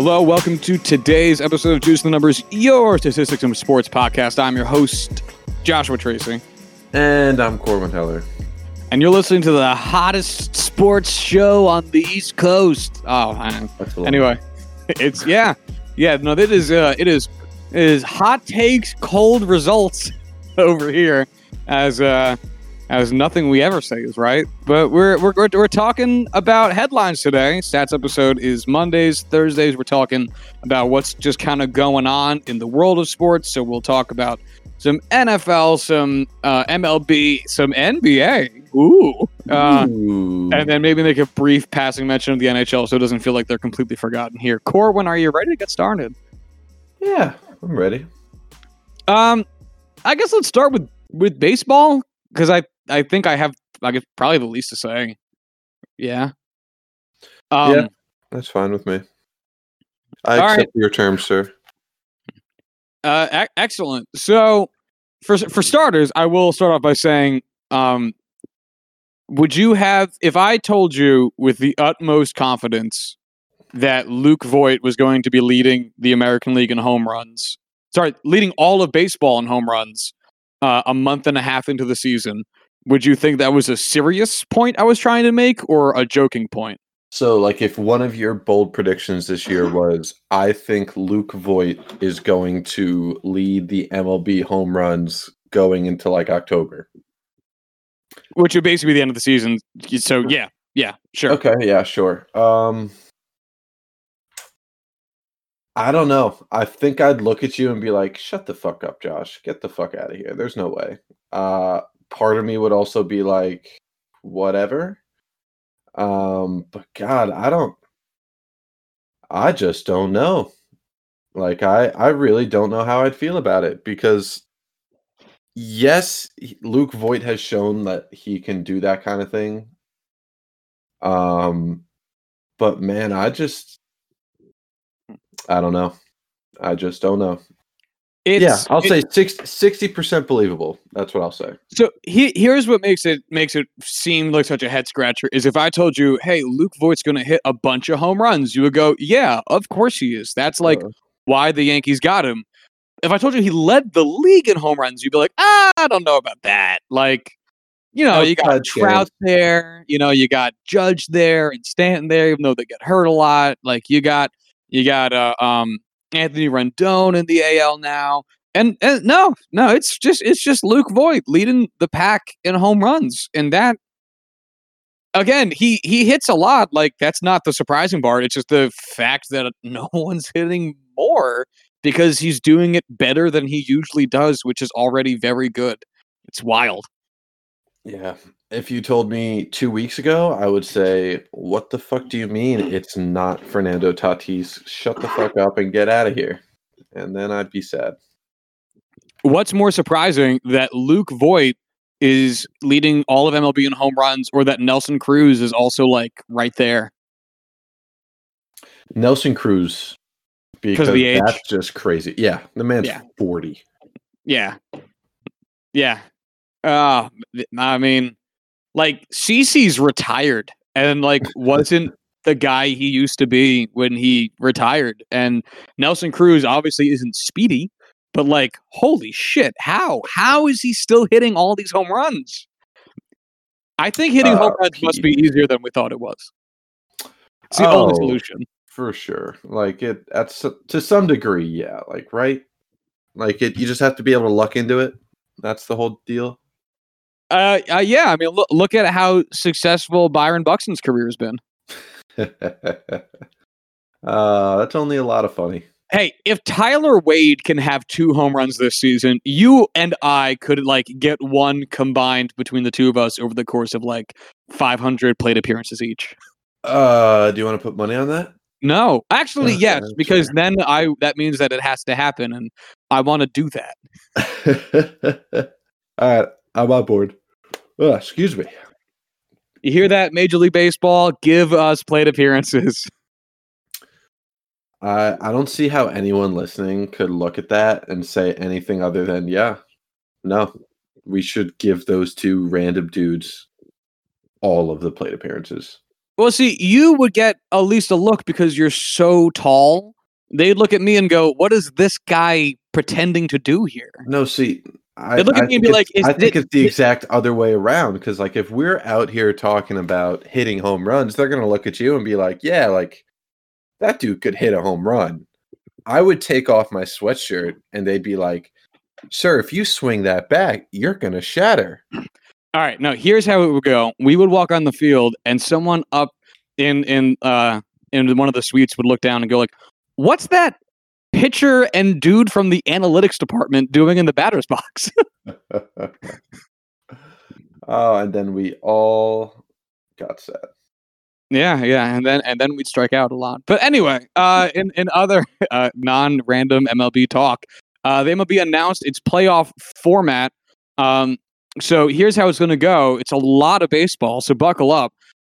Hello, welcome to today's episode of Juice the Numbers, your statistics and sports podcast. I'm your host, Joshua Tracy, And I'm Corbin Heller. and you're listening to the hottest sports show on the East Coast. Oh, man. That's a lot. anyway, it's yeah, yeah. No, it is. Uh, it is. It is hot takes, cold results over here, as uh, as nothing we ever say is right. But we're we're we're, we're talking about headlines today. Stats episode is Mondays, Thursdays. We're talking about what's just kind of going on in the world of sports. So we'll talk about some NFL, some uh, MLB, some NBA. Ooh. Uh, Ooh. and then maybe make a brief passing mention of the NHL so it doesn't feel like they're completely forgotten here. Corwin, are you ready to get started? yeah, I'm ready. Um, I guess let's start with with baseball because I I think I have like guess probably the least to say. Yeah. Um, Yeah. That's fine with me. I accept right. your terms, sir. Uh, excellent. So, for for starters, I will start off by saying, um, would you have if I told you with the utmost confidence that Luke Voit was going to be leading the American League in home runs? Sorry, leading all of baseball in home runs uh, a month and a half into the season. Would you think that was a serious point I was trying to make, or a joking point? So, like, if one of your bold predictions this year was, I think Luke Voit is going to lead the MLB home runs going into like October. Which would basically be the end of the season. So yeah, yeah, sure. Okay, yeah, sure. Um I don't know. I think I'd look at you and be like, "Shut the fuck up, Josh. Get the fuck out of here. There's no way." Uh part of me would also be like, "Whatever." Um but god, I don't I just don't know. Like I I really don't know how I'd feel about it because yes, Luke Voit has shown that he can do that kind of thing. Um, but man, I just, I don't know. I just don't know. It's, yeah, I'll it- say 60 percent believable. That's what I'll say. So he, here's what makes it makes it seem like such a head scratcher is if I told you, hey, Luke Voit's going to hit a bunch of home runs, you would go, yeah, of course he is. That's like Uh, why the Yankees got him. If I told you he led the league in home runs, you'd be like, ah, I don't know about that. Like, you know, you got Outside Trout chance. there, you know, you got Judge there and Stanton there, even though they get hurt a lot. Like you got you got uh, um Anthony Rendon in the AL now. And, and no, no, it's just it's just Luke Voit leading the pack in home runs, and that again he he hits a lot. Like that's not the surprising part. It's just the fact that no one's hitting more because he's doing it better than he usually does, which is already very good. It's wild. Yeah. If you told me two weeks ago, I would say, "What the fuck do you mean it's not Fernando Tatis? Shut the fuck up and get out of here." And then I'd be sad. What's more surprising that Luke Voit is leading all of MLB in home runs, or that Nelson Cruz is also like right there? Nelson Cruz, because the age? that's just crazy. Yeah, the man's Yeah. forty. Yeah. Yeah. Uh I mean, like CC's retired and like wasn't the guy he used to be when he retired. And Nelson Cruz obviously isn't speedy, but like, holy shit, how? How is he still hitting all these home runs? I think hitting home Uh, runs must be easier than we thought it was. It's the only Oh. solution. For sure. Like it that's to some degree, yeah. Like right? Like it you just have to be able to luck into it. That's the whole deal. Uh, uh yeah, I mean look look at how successful Byron Buxton's career has been. uh that's only a lot of funny. Hey, if Tyler Wade can have two home runs this season, you and I could like get one combined between the two of us over the course of like 500 plate appearances each. Uh do you want to put money on that? No, actually, Okay, yes, because then I that means that it has to happen, and I want to do that. All right, I'm on board. Oh, excuse me. You hear that, Major League Baseball? Give us plate appearances. I I don't see how anyone listening could look at that and say anything other than yeah, no, we should give those two random dudes all of the plate appearances. Well, see, you would get at least a look because you're so tall. They'd look at me and go, "What is this guy pretending to do here?" No, see, I, look at I me and think be it's- like, I think thi- it's the exact other way around. Because like, if we're out here talking about hitting home runs, they're gonna look at you and be like, "Yeah, like that dude could hit a home run." I would take off my sweatshirt, and they'd be like, "Sir, if you swing that back, you're gonna shatter." All right, Now, Here's how it would go. We would walk on the field, and someone up in in uh in one of the suites would look down and go like, "What's that pitcher and dude from the analytics department doing in the batter's box?" oh, and then we all got sad. yeah, yeah, and then and then we'd strike out a lot. But anyway, uh, in in other uh, non-random MLB talk, uh, the MLB announced its playoff format. Um, so here's how it's going to go. It's a lot of baseball, so buckle up.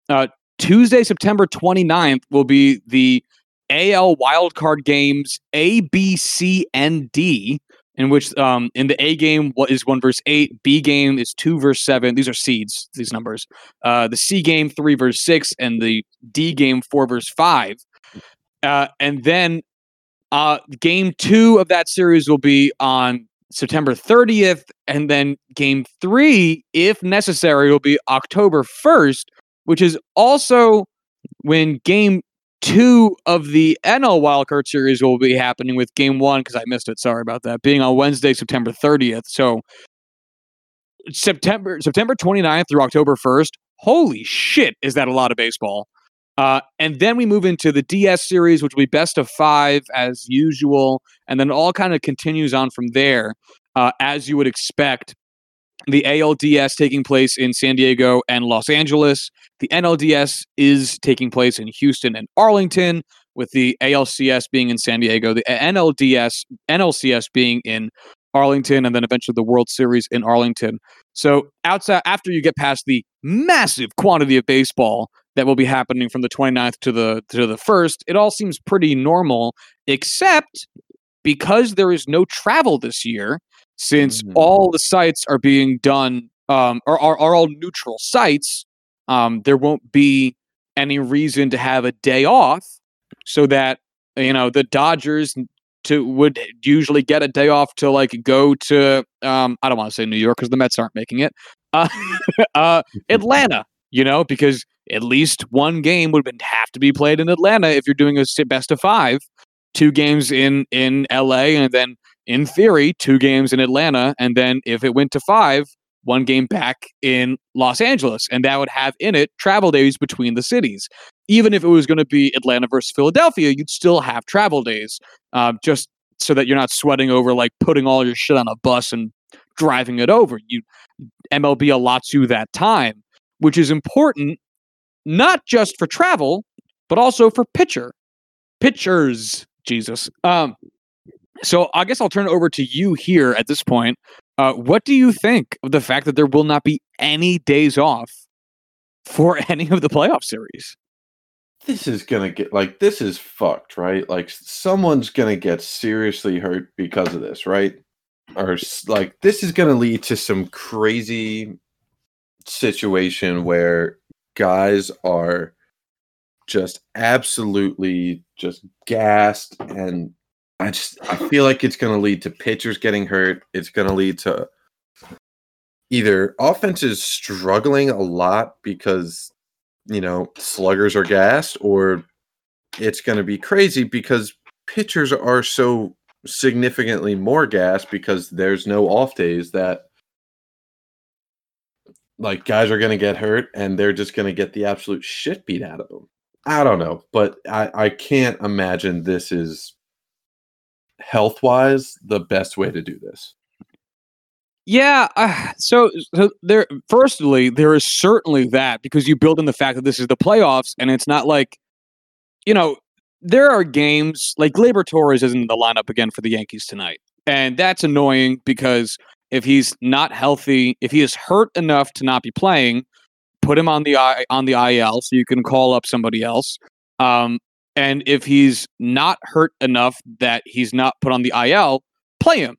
Uh, Tuesday, September 29th will be the AL wildcard games A, B, C, and D, in which um, in the A game what is one verse eight, B game is two verse seven. These are seeds, these numbers. Uh, the C game three verse six, and the D game four verse five. Uh, and then uh, game two of that series will be on September 30th, and then game three, if necessary, will be October 1st, which is also when game two of the NL wildcard series will be happening with game one, because I missed it. Sorry about that. Being on Wednesday, September 30th. So September September 29th through October 1st. Holy shit, is that a lot of baseball? Uh, and then we move into the DS series, which will be best of five as usual, and then all kind of continues on from there, uh, as you would expect. The ALDS taking place in San Diego and Los Angeles. The NLDS is taking place in Houston and Arlington, with the ALCS being in San Diego, the NLDS, NLCS being in Arlington, and then eventually the World Series in Arlington. So outside after you get past the massive quantity of baseball that will be happening from the 29th to the to the 1st, it all seems pretty normal except because there is no travel this year since Mhm. all the sites are being done um are, are, are all neutral sites um there won't be any reason to have a day off so that you know the Dodgers to would usually get a day off to like go to um I don't want to say New York because the Mets aren't making it uh, uh Atlanta you know because at least one game would have to be played in Atlanta if you're doing a best of five two games in in LA and then in theory two games in Atlanta and then if it went to five one game back in Los Angeles and that would have in it travel days between the cities. Even if it was going to be Atlanta versus Philadelphia you'd still have travel days uh, just so that you're not sweating over like putting all your shit on a bus and driving it over. You MLB allots you that time which is important not just for travel but also for pitcher pitchers jesus. Um so i guess i'll turn it over to you here at this point uh what do you think of the fact that there will not be any days off for any of the playoff series this is gonna get like this is fucked, right? Like someone's gonna get seriously hurt because of this, right? Or like this is gonna lead to some crazy situation where guys are just absolutely just gassed and I just I feel like it's gonna lead to pitchers getting hurt. It's gonna lead to either offenses struggling a lot because you know, sluggers are gassed, or it's going to be crazy because pitchers are so significantly more gassed because there's no off days that like guys are going to get hurt and they're just going to get the absolute shit beat out of them. I don't know, but I, I can't imagine this is health wise the best way to do this. Yeah, uh, so, so there. Firstly, there is certainly that because you build in the fact that this is the playoffs, and it's not like, you know, there are games like Gleyber Torres isn't in the lineup again for the Yankees tonight, and that's annoying because if he's not healthy, if he is hurt enough to not be playing, put him on the on the IL so you can call up somebody else. Um, and if he's not hurt enough that he's not put on the IL, play him.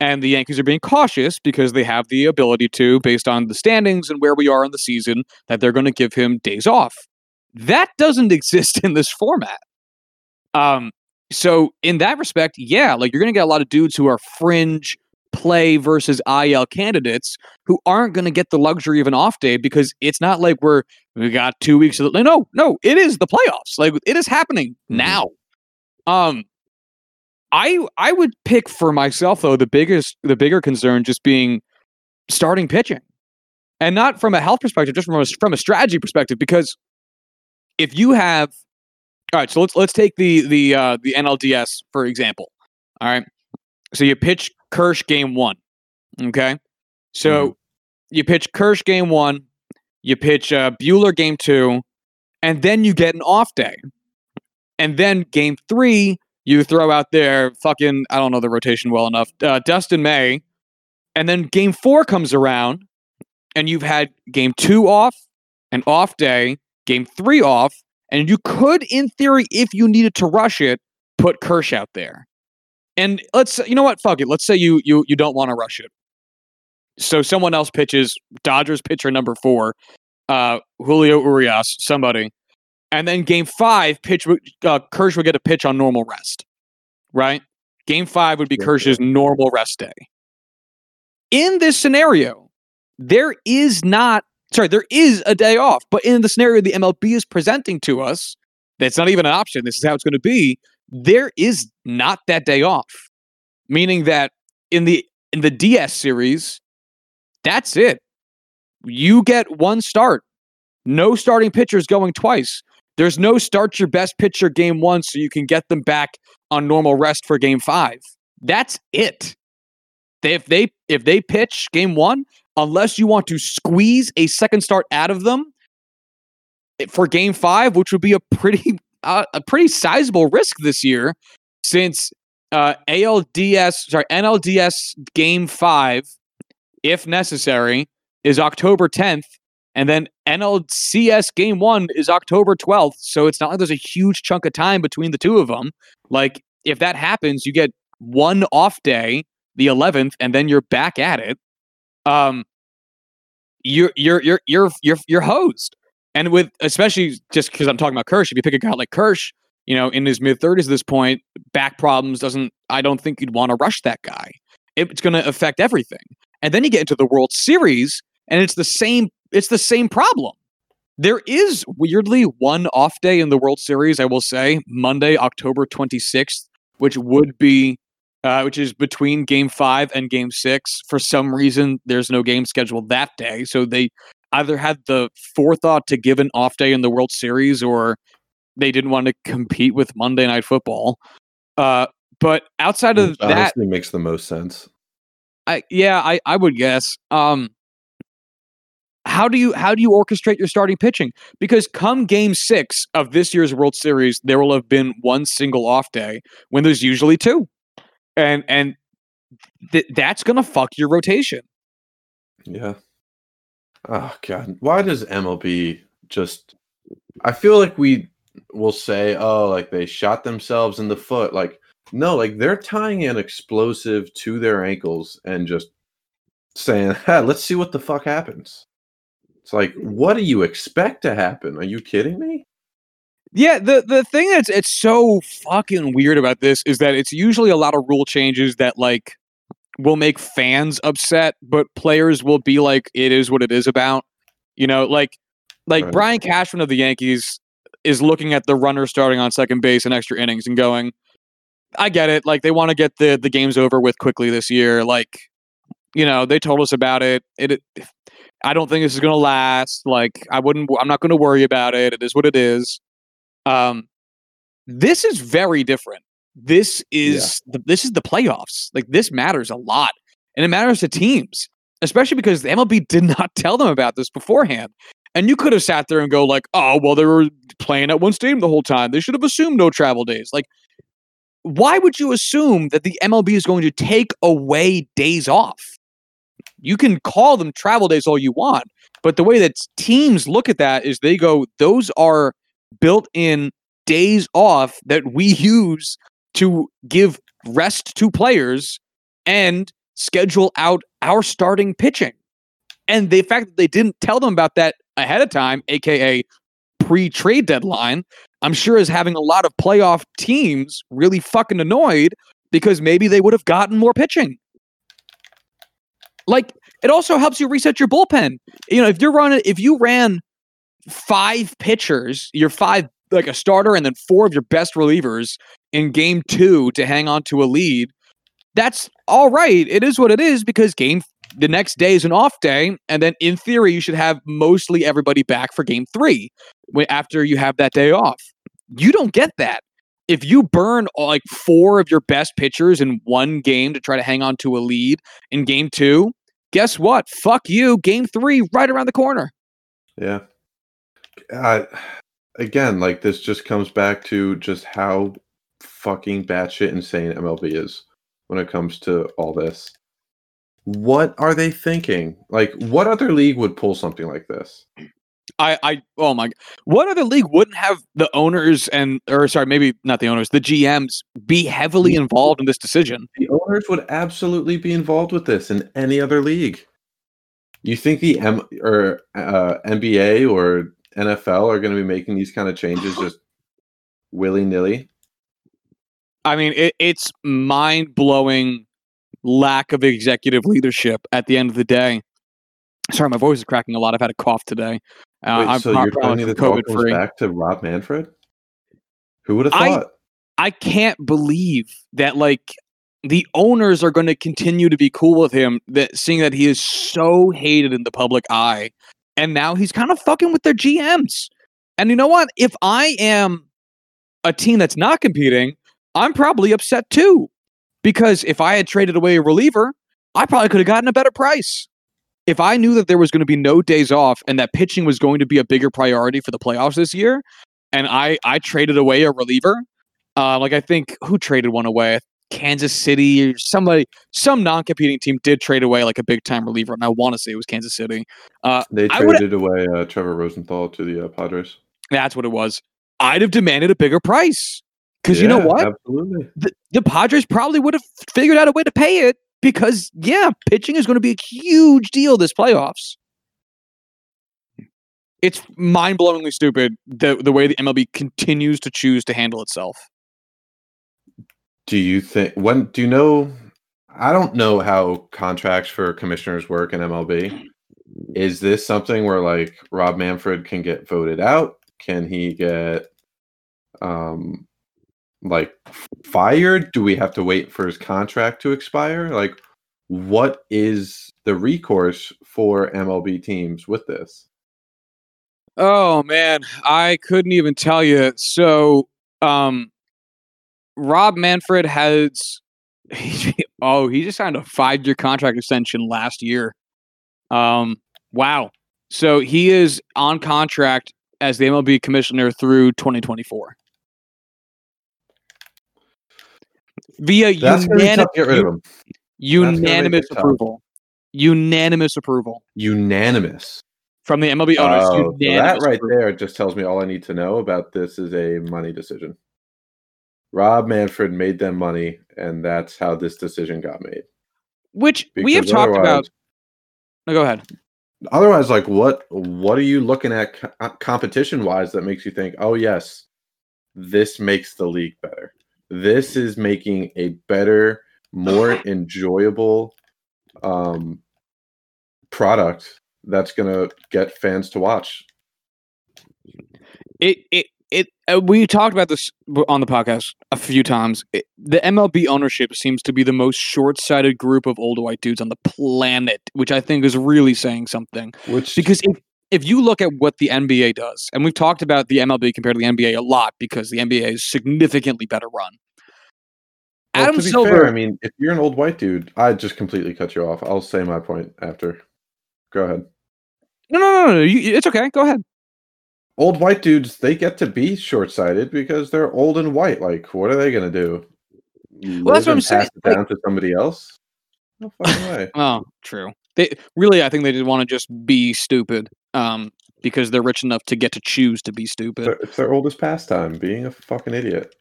And the Yankees are being cautious because they have the ability to, based on the standings and where we are in the season, that they're going to give him days off. That doesn't exist in this format. Um, so in that respect, yeah, like you're going to get a lot of dudes who are fringe play versus IL candidates who aren't going to get the luxury of an off day because it's not like we're we got two weeks of the, no no it is the playoffs like it is happening mm-hmm. now. Um, I I would pick for myself though the biggest the bigger concern just being starting pitching, and not from a health perspective, just from a, from a strategy perspective because if you have all right, so let's let's take the the uh, the NLDS for example. All right, so you pitch Kersh game one. Okay, so mm-hmm. you pitch Kersh game one, you pitch uh, Buehler game two, and then you get an off day, and then game three you throw out there fucking I don't know the rotation well enough. Uh, Dustin May, and then game four comes around, and you've had game two off, an off day, game three off, and you could, in theory, if you needed to rush it, put Kersh out there. And let's you know what, fuck it. Let's say you you you don't want to rush it. So someone else pitches Dodgers pitcher number four, uh, Julio Urias, somebody, and then game five, pitch uh, Kersh would get a pitch on normal rest, right? Game five would be yeah, Kersh's yeah. normal rest day. In this scenario, there is not sorry, there is a day off. But in the scenario the MLB is presenting to us, that's not even an option. This is how it's going to be. There is not that day off, meaning that in the in the DS series, that's it. You get one start. No starting pitchers going twice. There's no start your best pitcher game one so you can get them back on normal rest for game five. That's it. if they if they pitch game one, unless you want to squeeze a second start out of them eh, for game five, which would be a pretty uh, a pretty sizable risk this year, since uh, ALDS sorry NLDS game five, if necessary, is October 10th, and then NLCS game one is October 12th. So it's not like there's a huge chunk of time between the two of them. Like if that happens, you get one off day, the 11th, and then you're back at it um, you're you're you're you're you're you're hosed. And with especially just because I'm talking about Kersh, if you pick a guy like Kersh, you know, in his mid 30s at this point, back problems doesn't. I don't think you'd want to rush that guy. It's going to affect everything. And then you get into the World Series, and it's the same. It's the same problem. There is weirdly one off day in the World Series. I will say Monday, October 26th, which would be uh, which is between game five and game six. For some reason, there's no game scheduled that day. So they either had the forethought to give an off day in the World Series or they didn't want to compete with Monday Night Football. Uh, but outside of that, honestly makes the most sense. I yeah, I I would guess. Um, how do you how do you orchestrate your starting pitching? Because come game six of this year's World Series, there will have been one single off day when there's usually two and and th- that's gonna fuck your rotation. Yeah. Oh god, why does MLB just? I feel like we will say, oh, like they shot themselves in the foot. Like no, like they're tying an explosive to their ankles and just saying, hey, let's see what the fuck happens. It's like, what do you expect to happen? Are you kidding me? Yeah, the the thing that's it's so fucking weird about this is that it's usually a lot of rule changes that like will make fans upset, but players will be like, it is what it is about. You know, like like right. Brian Cashman of the Yankees is looking at the runner starting on second base in extra innings and going, I get it. Like they want to get the the games over with quickly this year. Like, you know, they told us about it. It, it I don't think this is gonna last. Like, I wouldn't. I'm not gonna worry about it. It is what it is. Um, this is very different. This is yeah. the, this is the playoffs. Like this matters a lot, and it matters to teams, especially because the MLB did not tell them about this beforehand. And you could have sat there and go like, "Oh, well, they were playing at one stadium the whole time. They should have assumed no travel days." Like, why would you assume that the MLB is going to take away days off? You can call them travel days all you want, but the way that teams look at that is they go, "Those are built in days off that we use to give rest to players and schedule out our starting pitching. And the fact that they didn't tell them about that ahead of time, aka pre-trade deadline, I'm sure is having a lot of playoff teams really fucking annoyed because maybe they would have gotten more pitching. Like it also helps you reset your bullpen. You know, if you're running, if you ran five pitchers, your five like a starter, and then four of your best relievers in game two to hang on to a lead, that's all right. It is what it is because game the next day is an off day, and then in theory you should have mostly everybody back for game three after you have that day off. You don't get that. If you burn like four of your best pitchers in one game to try to hang on to a lead in game two, guess what? Fuck you. Game three, right around the corner. Yeah. Uh, again, like this just comes back to just how fucking batshit insane MLB is when it comes to all this. What are they thinking? Like, what other league would pull something like this? I, I, oh my, what other league wouldn't have the owners and, or sorry, maybe not the owners, the GMs be heavily involved in this decision? The owners would absolutely be involved with this in any other league. You think the M or uh, NBA or NFL are going to be making these kind of changes just willy nilly? I mean, it, it's mind blowing lack of executive leadership at the end of the day. Sorry, my voice is cracking a lot. I've had a cough today. Uh, Wait, I'm so you're telling me that COVID goes back to Rob Manfred? Who would have thought? I, I can't believe that like the owners are going to continue to be cool with him. That seeing that he is so hated in the public eye, and now he's kind of fucking with their GMs. And you know what? If I am a team that's not competing, I'm probably upset too. Because if I had traded away a reliever, I probably could have gotten a better price if I knew that there was going to be no days off and that pitching was going to be a bigger priority for the playoffs this year, and I I traded away a reliever, uh, like I think who traded one away? Kansas City or somebody, some non-competing team did trade away like a big time reliever, and I want to say it was Kansas City. Uh, they traded away uh, Trevor Rosenthal to the uh, Padres. That's what it was. I'd have demanded a bigger price because yeah, you know what? Absolutely, the, the Padres probably would have figured out a way to pay it because yeah, pitching is going to be a huge deal this playoffs. It's mind-blowingly stupid the the way the MLB continues to choose to handle itself. Do you think when do you know I don't know how contracts for commissioners work in MLB. Is this something where like Rob Manfred can get voted out? Can he get um like fired? Do we have to wait for his contract to expire? Like, what is the recourse for MLB teams with this? Oh man, I couldn't even tell you. So, um, Rob Manfred has. oh, he just signed a five-year contract extension last year. Um, wow. So he is on contract as the MLB commissioner through 2024. via unanimous, get rid of him. unanimous approval. Unanimous approval. Unanimous from the MLB owners. Oh, that right approval. there just tells me all I need to know about this is a money decision. Rob Manfred made them money, and that's how this decision got made. Which because we have talked about. No, go ahead. Otherwise, like what? What are you looking at uh, competition wise that makes you think, oh yes, this makes the league better? This is making a better, more enjoyable um, product that's going to get fans to watch. It it Uh, we talked about this on the podcast a few times. It, the MLB ownership seems to be the most short-sighted group of old white dudes on the planet, which I think is really saying something. Which because if if you look at what the NBA does, and we've talked about the MLB compared to the NBA a lot because the NBA is significantly better run. Well, Adam Silver. Fair, I mean, if you're an old white dude, I just completely cut you off. I'll say my point after. Go ahead. No, no, no, no. You, it's okay. Go ahead. Old white dudes, they get to be short sighted because they're old and white. Like, what are they going to do? Well, that's what I'm saying. Pass it down like, to somebody else? No fucking way. oh, true. They really, I think they just want to just be stupid. Um, because they're rich enough to get to choose to be stupid. It's their oldest pastime, being a fucking idiot.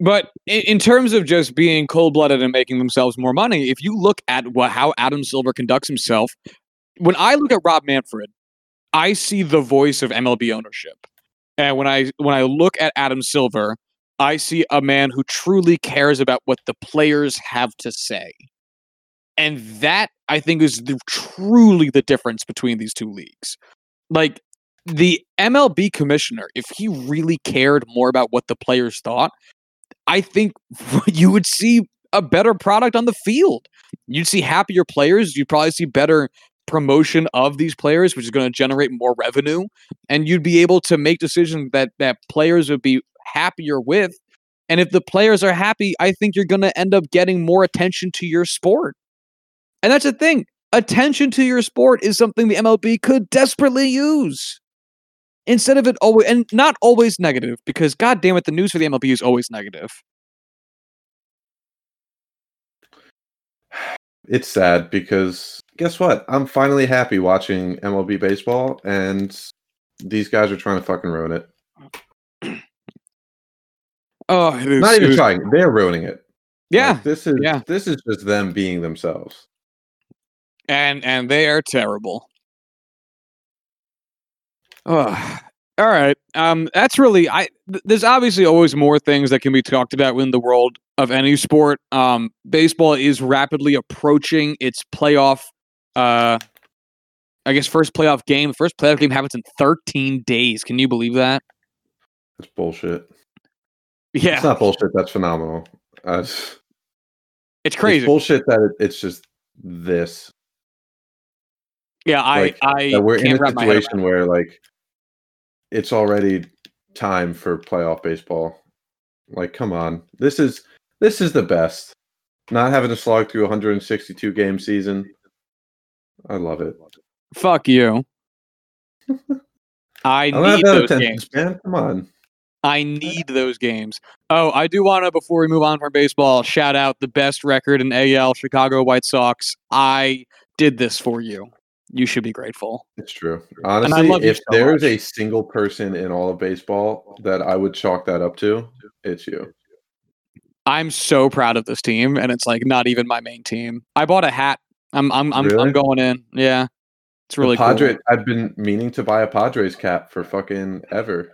But in, in terms of just being cold blooded and making themselves more money, if you look at what, how Adam Silver conducts himself, when I look at Rob Manfred, I see the voice of MLB ownership. And when I when I look at Adam Silver, I see a man who truly cares about what the players have to say. And that I think is the, truly the difference between these two leagues. Like the MLB commissioner, if he really cared more about what the players thought, I think you would see a better product on the field. You'd see happier players. You'd probably see better promotion of these players, which is going to generate more revenue, and you'd be able to make decisions that that players would be happier with. And if the players are happy, I think you're going to end up getting more attention to your sport. And that's the thing. Attention to your sport is something the MLB could desperately use. Instead of it always and not always negative, because god damn it, the news for the MLB is always negative. It's sad because guess what? I'm finally happy watching MLB baseball and these guys are trying to fucking ruin it. Oh, it is, Not even trying. They're ruining it. Yeah, Like, this is yeah. this is just them being themselves. and and they are terrible. Oh, all right. Um, that's really I. Th- there's obviously always more things that can be talked about in the world of any sport. Um, baseball is rapidly approaching its playoff. Uh, I guess first playoff game. First playoff game happens in 13 days. Can you believe that? That's bullshit. Yeah, It's not bullshit. That's phenomenal. Uh, it's it's crazy. bullshit that it, it's just this. yeah, I like, I that we're in a wrap my head around situation where like it's already time for playoff baseball. Like, come on, this is this is the best. Not having to slog through 162 game season. I love it. Fuck you. I I don't need those games. span. Come on. I need those games. Oh, I do want to, before we move on from baseball, shout out the best record in AL, Chicago White Sox. I did this for you. You should be grateful. It's true. I Honestly, love if so there's much. a single person in all of baseball that I would chalk that up to, it's you. I'm so proud of this team, and it's like not even my main team. I bought a hat. I'm I'm I'm, Really? I'm going in. Yeah, it's really the Padre, cool. I've been meaning to buy a Padres cap for fucking ever,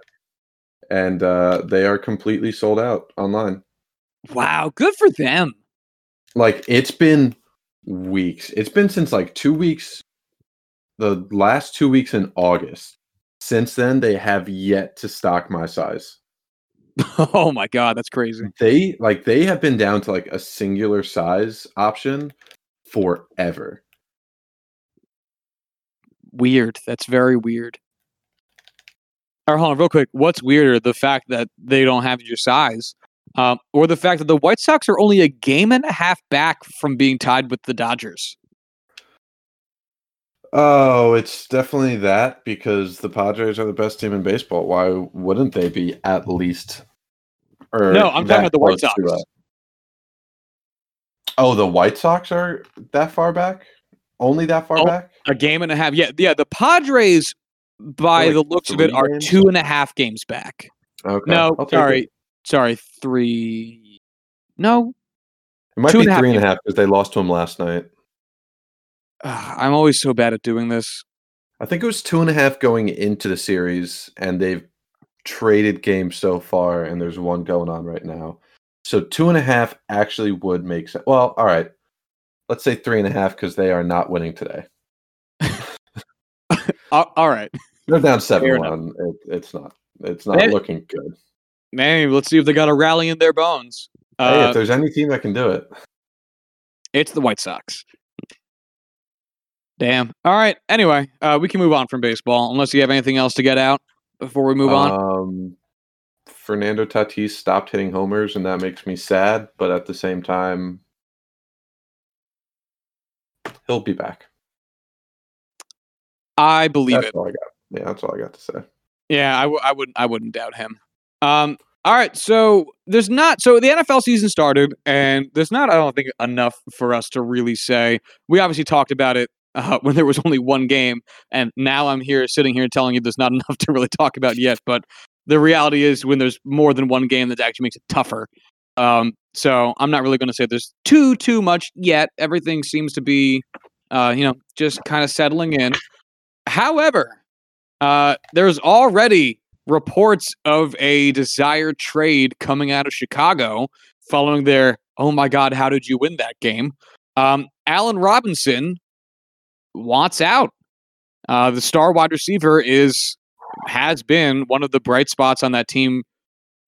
and uh, they are completely sold out online. Wow, good for them. Like it's been weeks. It's been since like two weeks, the last two weeks in August. Since then, they have yet to stock my size. oh my god, that's crazy. They like they have been down to like a singular size option forever. Weird. That's very weird. All right, hold on, real quick. What's weirder, the fact that they don't have your size, um, or the fact that the White Sox are only a game and a half back from being tied with the Dodgers? Oh, it's definitely that because the Padres are the best team in baseball. Why wouldn't they be at least? Or No, I'm talking about the White close to Sox. Oh, the White Sox are that far back? Only that far Oh, back? A game and a half. Yeah, yeah. The Padres, by like the looks of it, are games? two and a half games back. Okay. No, sorry, It. sorry, three. No, It might Two be and three and a half because they lost to him last night. Ugh, I'm always so bad at doing this. I think it was two and a half going into the series, and they've traded games so far, and there's one going on right now. So two and a half actually would make sense. Well, all right. Let's say three and a half because they are not winning today. All right, They're down seven one. It, it's not. It's not looking good. man. Let's see if they got a rally in their bones. hey, Uh, if there's any team that can do it, It's the White Sox. Damn. All right. Anyway, uh, we can move on from baseball unless you have anything else to get out before we move on. Fernando Tatis stopped hitting homers, and that makes me sad. But at the same time, he'll be back. I believe That's it. all I got. Yeah, that's all I got to say. Yeah, I, w- I wouldn't. I wouldn't doubt him. Um. All right. So there's not. So the NFL season started, and there's not. I don't think enough for us to really say. We obviously talked about it uh, when there was only one game, and now I'm here sitting here telling you there's not enough to really talk about yet. But the reality is, when there's more than one game, that actually makes it tougher. Um. So I'm not really going to say there's too too much yet. Everything seems to be, uh, you know, just kind of settling in. However, uh, there's already reports of a desired trade coming out of Chicago following their oh my god, how did you win that game? Um, Allen Robinson wants out. Uh, the star wide receiver is has been one of the bright spots on that team.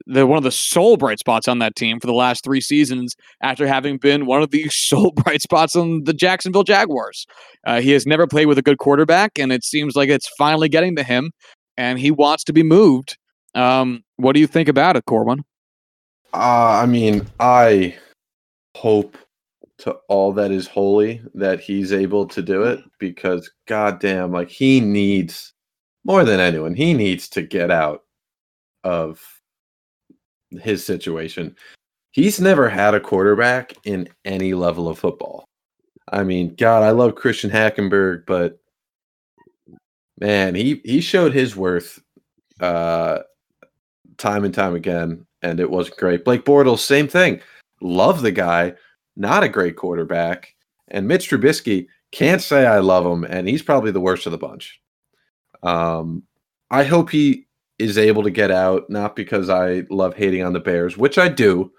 The one of the sole bright spots on that team for the last three seasons, after having been one of the sole bright spots on the Jacksonville Jaguars. Uh, he has never played with a good quarterback, and it seems like it's finally getting to him, and he wants to be moved. Um, what do you think about it, Corwin? Uh, I mean, I hope to all that is holy that he's able to do it because goddamn, like he needs more than anyone, he needs to get out of his situation. He's never had a quarterback in any level of football. I mean, God, I love Christian Hackenberg, but man, he he showed his worth uh time and time again, and it wasn't great. Blake Bortles, same thing. Love the guy, not a great quarterback. And Mitch Trubisky can't say I love him, and he's probably the worst of the bunch. Um, I hope he is able to get out, not because I love hating on the Bears, which I do,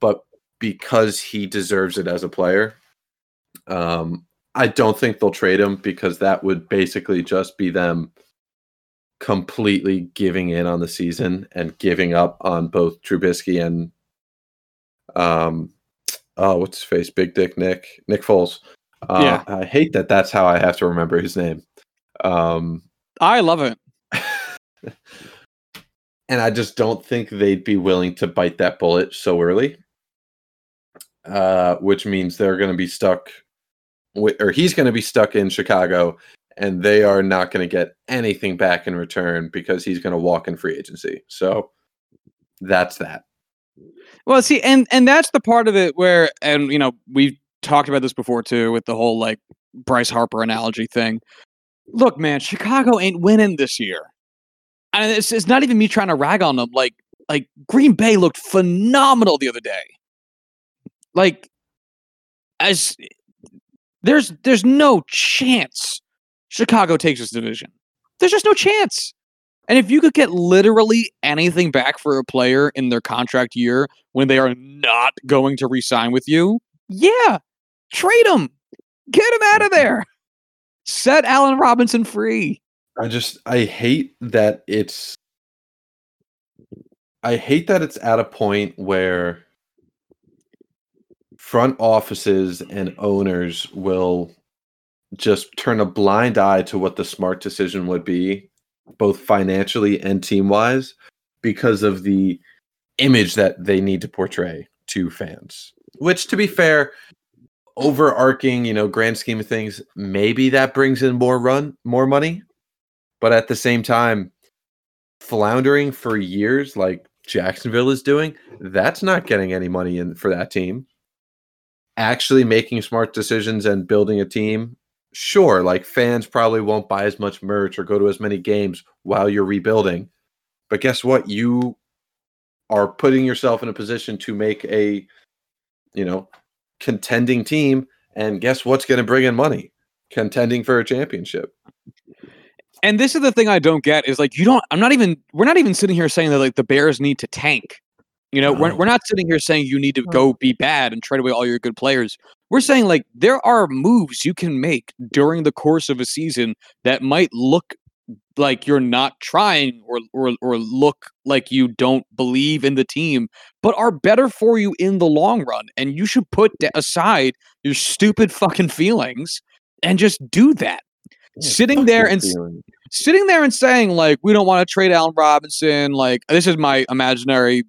but because he deserves it as a player. Um, I don't think they'll trade him because that would basically just be them completely giving in on the season and giving up on both Trubisky and um oh what's his face Big Dick Nick Nick Foles. Uh, yeah. I hate that that's how I have to remember his name. Um I love it. and I just don't think they'd be willing to bite that bullet so early. Uh, which means they're going to be stuck, with, or he's going to be stuck in Chicago, and they are not going to get anything back in return because he's going to walk in free agency. So that's that. Well, see, and and that's the part of it where, and you know, we've talked about this before too, with the whole like Bryce Harper analogy thing. Look, man, Chicago ain't winning this year, and it's, it's not even me trying to rag on them. Like, like Green Bay looked phenomenal the other day. Like, as there's there's no chance Chicago takes this division. There's just no chance. And if you could get literally anything back for a player in their contract year when they are not going to resign with you, yeah, trade them. Get them out of mm-hmm. there. Set Allen Robinson free. I just I hate that it's I hate that it's at a point where front offices and owners will just turn a blind eye to what the smart decision would be, both financially and team wise, because of the image that they need to portray to fans. Which, to be fair, overarching, you know, grand scheme of things, maybe that brings in more run, more money. But at the same time, floundering for years like Jacksonville is doing, that's not getting any money in for that team. Actually making smart decisions and building a team sure, like fans probably won't buy as much merch or go to as many games while you're rebuilding. But guess what? You are putting yourself in a position to make a, you know, contending team. And guess what's going to bring in money? Contending for a championship. And this is the thing I don't get is like, you don't, I'm not even, we're not even sitting here saying that like the Bears need to tank. You know, we're, we're not sitting here saying you need to go be bad and trade away all your good players. We're saying like there are moves you can make during the course of a season that might look like you're not trying or or or look like you don't believe in the team, but are better for you in the long run. And you should put aside your stupid fucking feelings and just do that. Yeah, sitting there and feeling. sitting there and saying like we don't want to trade Allen Robinson, like this is my imaginary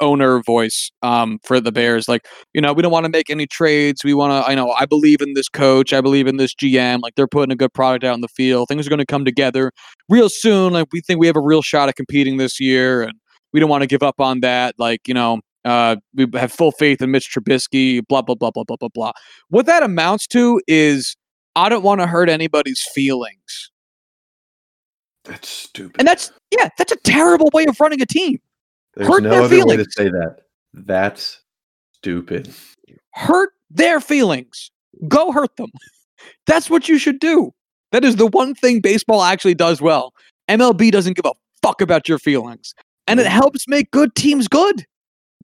owner voice um, for the Bears. Like, you know, we don't want to make any trades. We want to, I know, I believe in this coach. I believe in this GM. Like, they're putting a good product out in the field. Things are going to come together real soon. Like, we think we have a real shot at competing this year, and we don't want to give up on that. Like, you know, uh, we have full faith in Mitch Trubisky. Blah blah blah blah blah blah blah. What that amounts to is I don't want to hurt anybody's feelings. That's stupid. And that's yeah, that's a terrible way of running a team. There's hurt no other feelings. way to say that. That's stupid. Hurt their feelings. Go hurt them. That's what you should do. That is the one thing baseball actually does well. MLB doesn't give a fuck about your feelings. And it helps make good teams good.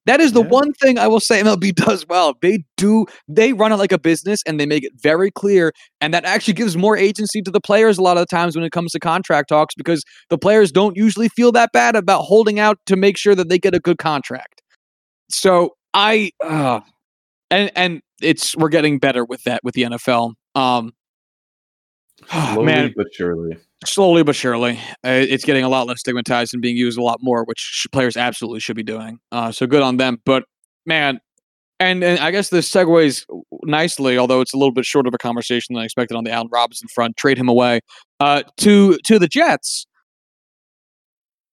That is the Yeah. one thing I will say MLB does well. They do they run it like a business and they make it very clear and that actually gives more agency to the players a lot of the times when it comes to contract talks because the players don't usually feel that bad about holding out to make sure that they get a good contract. So I uh, and and it's we're getting better with that with the NFL. Um Slowly man, but surely. Slowly but surely, uh, it's getting a lot less stigmatized and being used a lot more, which players absolutely should be doing. Uh, so good on them. But man, and, and I guess this segues nicely, although it's a little bit short of a conversation than I expected on the Allen Robinson front. Trade him away uh, to to the Jets.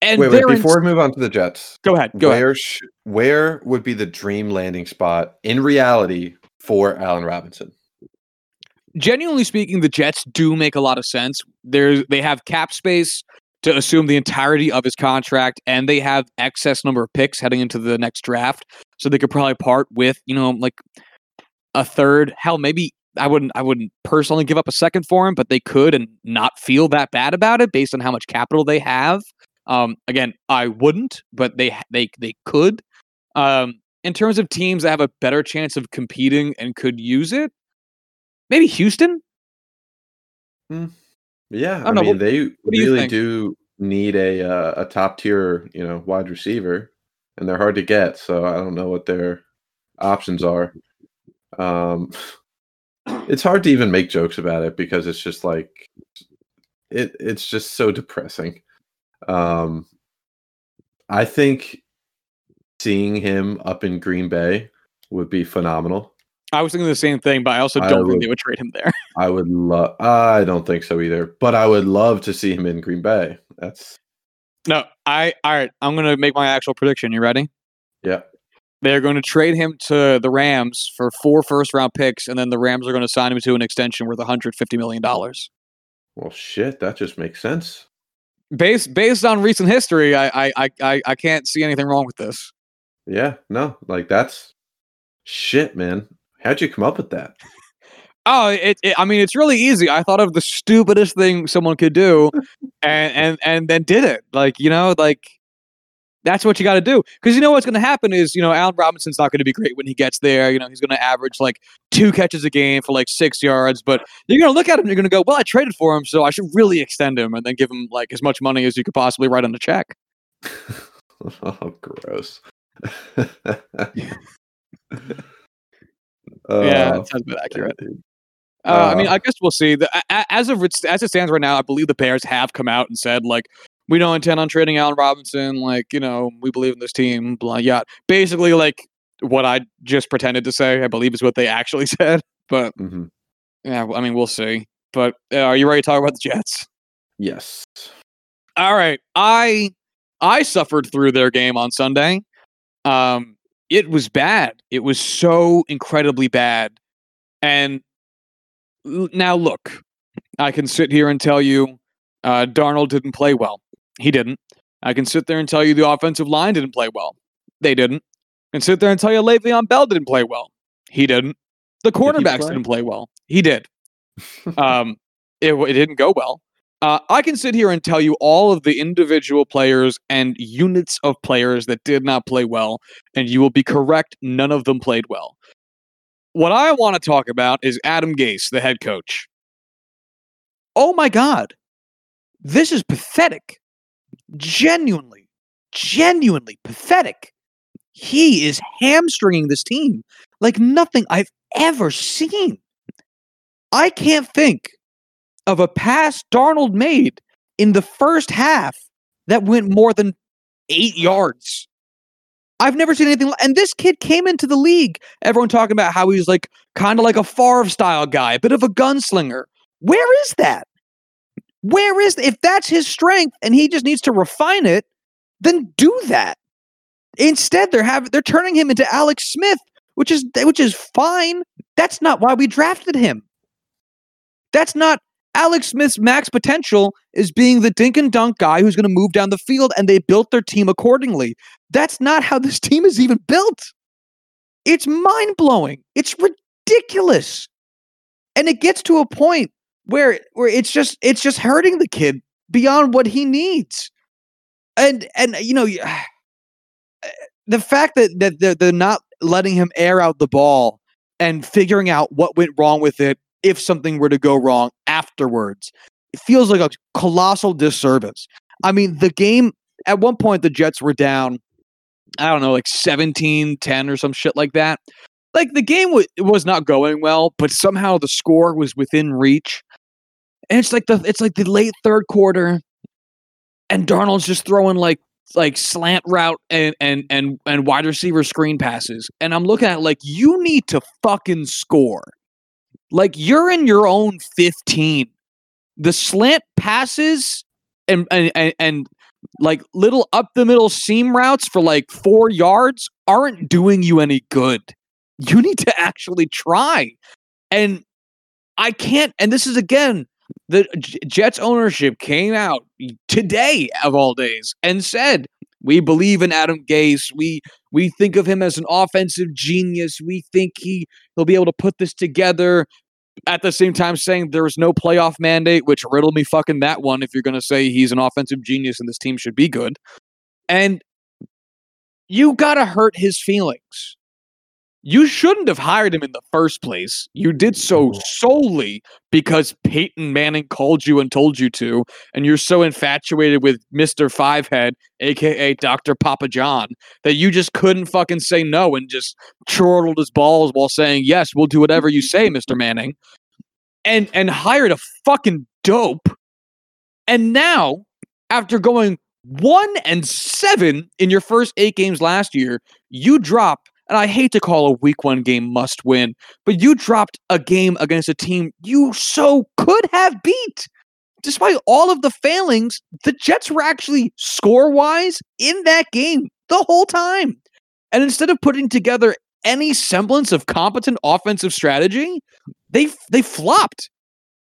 And Wait, wait. in- Before we move on to the Jets, go ahead, go ahead. where sh- where would be the dream landing spot in reality for Allen Robinson? Genuinely speaking, the Jets do make a lot of sense. There's they have cap space to assume the entirety of his contract, and they have excess number of picks heading into the next draft, so they could probably part with you know like a third. Hell, maybe I wouldn't I wouldn't personally give up a second for him, but they could and not feel that bad about it based on how much capital they have. Um, again, I wouldn't, but they they they could. Um, in terms of teams that have a better chance of competing and could use it, maybe Houston. Yeah, I, know, mean what- they do really do need a uh, a top tier, you know, wide receiver, and they're hard to get. So I don't know what their options are. Um, it's hard to even make jokes about it because it's just like it. It's just so depressing. Um, I think seeing him up in Green Bay would be phenomenal. I was thinking the same thing, but I also don't think would- they would trade him there. I would love. I don't think so either, but I would love to see him in Green Bay. That's no, I all right. I'm gonna make my actual prediction. You ready? yeah. They're going to trade him to the Rams for four first round picks, and then the Rams are going to sign him to an extension worth 150 million dollars. Well, shit, that just makes sense. Based based on recent history, I I I I, I can't see anything wrong with this. Yeah, no, like that's shit, man. How'd you come up with that? Oh, it, it. I mean, it's really easy. I thought of the stupidest thing someone could do, and and and then did it. Like you know, like that's what you got to do. Because you know what's going to happen is you know Allen Robinson's not going to be great when he gets there. You know he's going to average like two catches a game for like six yards. But you're going to look at him and you're going to go, well, I traded for him, so I should really extend him and then give him like as much money as you could possibly write on the check. oh, gross. yeah, Uh, that sounds a bit accurate. Uh, I mean, Uh, I guess we'll see. The, as of as it stands right now, I believe the Bears have come out and said like we don't intend on trading Allen Robinson. Like you know, we believe in this team. Blah yeah. Basically, like what I just pretended to say, I believe is what they actually said. But mhm. yeah, I mean, we'll see. But uh, are you ready to talk about the Jets? Yes. All right, I I suffered through their game on Sunday. Um, it was bad. It was so incredibly bad. And now look, I can sit here and tell you, uh, Darnold didn't play well. He didn't. I can sit there and tell you the offensive line didn't play well. They didn't. I can sit there and tell you Le'Veon Bell didn't play well. He didn't. The he cornerbacks play? didn't play well. He did. um, it, it didn't go well. Uh, I can sit here and tell you all of the individual players and units of players that did not play well, and you will be correct. None of them played well. What I want to talk about is Adam Gase, the head coach. Oh my God. This is pathetic. Genuinely, genuinely pathetic. He is hamstringing this team like nothing I've ever seen. I can't think of a pass Darnold made in the first half that went more than eight yards. I've never seen anything. And this kid came into the league. Everyone talking about how he's like kind of like a Favre style guy, a bit of a gunslinger. Where is that? Where is if that's his strength and he just needs to refine it, then do that. Instead, they're having they're turning him into Alex Smith, which is which is fine. That's not why we drafted him. That's not Alex Smith's max potential is being the dink and dunk guy who's going to move down the field, and they built their team accordingly. That's not how this team is even built. It's mind blowing. It's ridiculous, and it gets to a point where where it's just it's just hurting the kid beyond what he needs. and and you know the fact that that they're, they're not letting him air out the ball and figuring out what went wrong with it if something were to go wrong afterwards. It feels like a colossal disservice. I mean the game at one point the jets were down i don't know like 17 10 or some shit like that. Like the game w- was not going well but somehow the score was within reach. And it's like the it's like the late third quarter and Darnold's just throwing like like slant route and and and and wide receiver screen passes. And i'm looking at like you need to fucking score like you're in your own 15 the slant passes and and and, and like little up the middle seam routes for like 4 yards aren't doing you any good you need to actually try and i can't and this is again the Jets ownership came out today of all days and said, "We believe in Adam Gase. We we think of him as an offensive genius. We think he he'll be able to put this together." At the same time, saying there is no playoff mandate, which riddle me fucking that one. If you're going to say he's an offensive genius and this team should be good, and you got to hurt his feelings you shouldn't have hired him in the first place. You did so solely because Peyton Manning called you and told you to, and you're so infatuated with Mr. Fivehead, aka Dr. Papa John, that you just couldn't fucking say no and just chortled his balls while saying, Yes, we'll do whatever you say, Mr. Manning. And and hired a fucking dope. And now, after going one and seven in your first eight games last year, you drop and I hate to call a week one game must win, but you dropped a game against a team you so could have beat. Despite all of the failings, the Jets were actually score wise in that game the whole time. And instead of putting together any semblance of competent offensive strategy, they they flopped.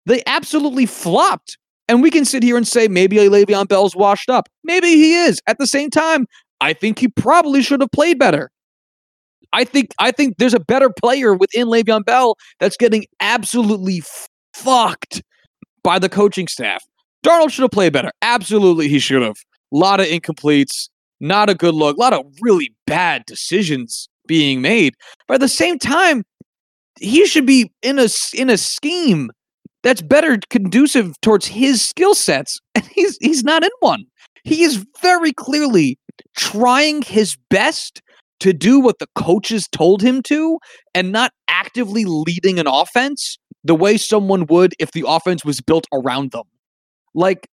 They absolutely flopped. And we can sit here and say maybe Le'Veon Bell's washed up. Maybe he is. At the same time, I think he probably should have played better. I think I think there's a better player within Le'Veon Bell that's getting absolutely fucked by the coaching staff. Darnold should have played better. Absolutely, he should have. A lot of incompletes, not a good look, a lot of really bad decisions being made. But at the same time, he should be in a in a scheme that's better conducive towards his skill sets, and he's he's not in one. He is very clearly trying his best to do what the coaches told him to and not actively leading an offense the way someone would if the offense was built around them. Like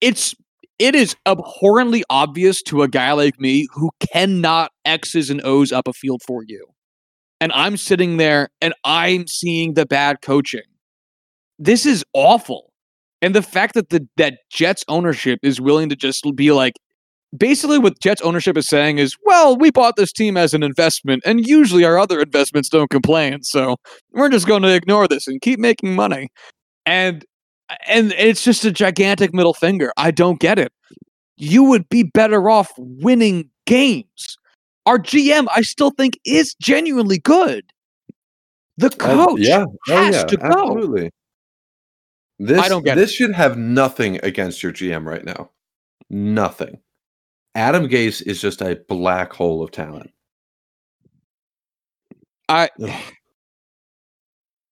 it's it is abhorrently obvious to a guy like me who cannot X's and O's up a field for you. And I'm sitting there and I'm seeing the bad coaching. This is awful. And the fact that the that Jets ownership is willing to just be like, basically what Jets ownership is saying is, well, we bought this team as an investment, and usually our other investments don't complain, so we're just going to ignore this and keep making money. And and it's just a gigantic middle finger. I don't get it. You would be better off winning games. Our GM, I still think, is genuinely good. The coach uh, yeah. Oh, has yeah. to go. Absolutely. This, I don't get this it. should have nothing against your GM right now. Nothing. Adam Gase is just a black hole of talent. I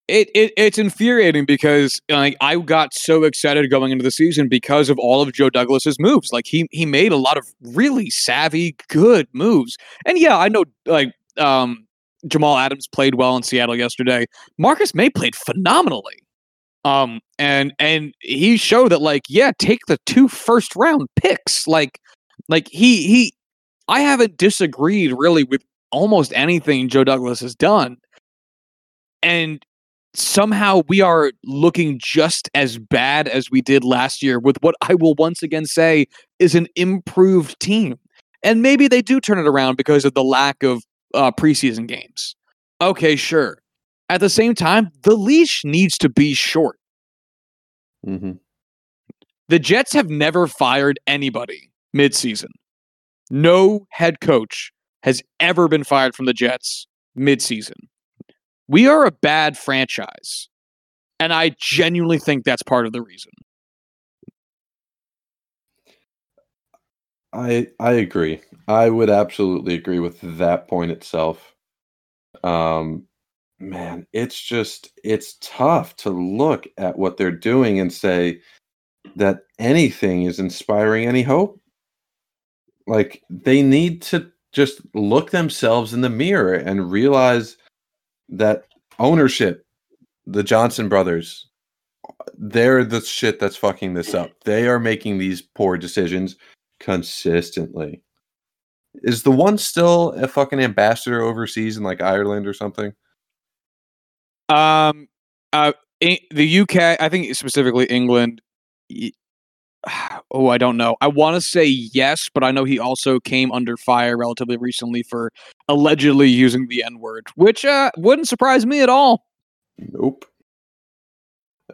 it, it it's infuriating because like I got so excited going into the season because of all of Joe Douglas's moves. Like he he made a lot of really savvy, good moves. And yeah, I know like um Jamal Adams played well in Seattle yesterday. Marcus Maye played phenomenally. Um and and he showed that like yeah, take the two first round picks. Like like he he I haven't disagreed really with almost anything Joe Douglas has done. And somehow we are looking just as bad as we did last year with what I will once again say is an improved team. And maybe they do turn it around because of the lack of uh, preseason games. Okay, sure. At the same time, the leash needs to be short. Mm-hmm. The Jets have never fired anybody midseason. No head coach has ever been fired from the Jets midseason. We are a bad franchise. And I genuinely think that's part of the reason. I I agree. I would absolutely agree with that point itself. Um man, it's just it's tough to look at what they're doing and say that anything is inspiring any hope. Like they need to just look themselves in the mirror and realize that ownership, the Johnson brothers, they're the shit that's fucking this up. They are making these poor decisions consistently. Is the one still a fucking ambassador overseas in like Ireland or something? Um, uh, in, the UK, I think specifically England. Oh, I don't know. I want to say yes, but I know he also came under fire relatively recently for allegedly using the N word, which uh, wouldn't surprise me at all. Nope.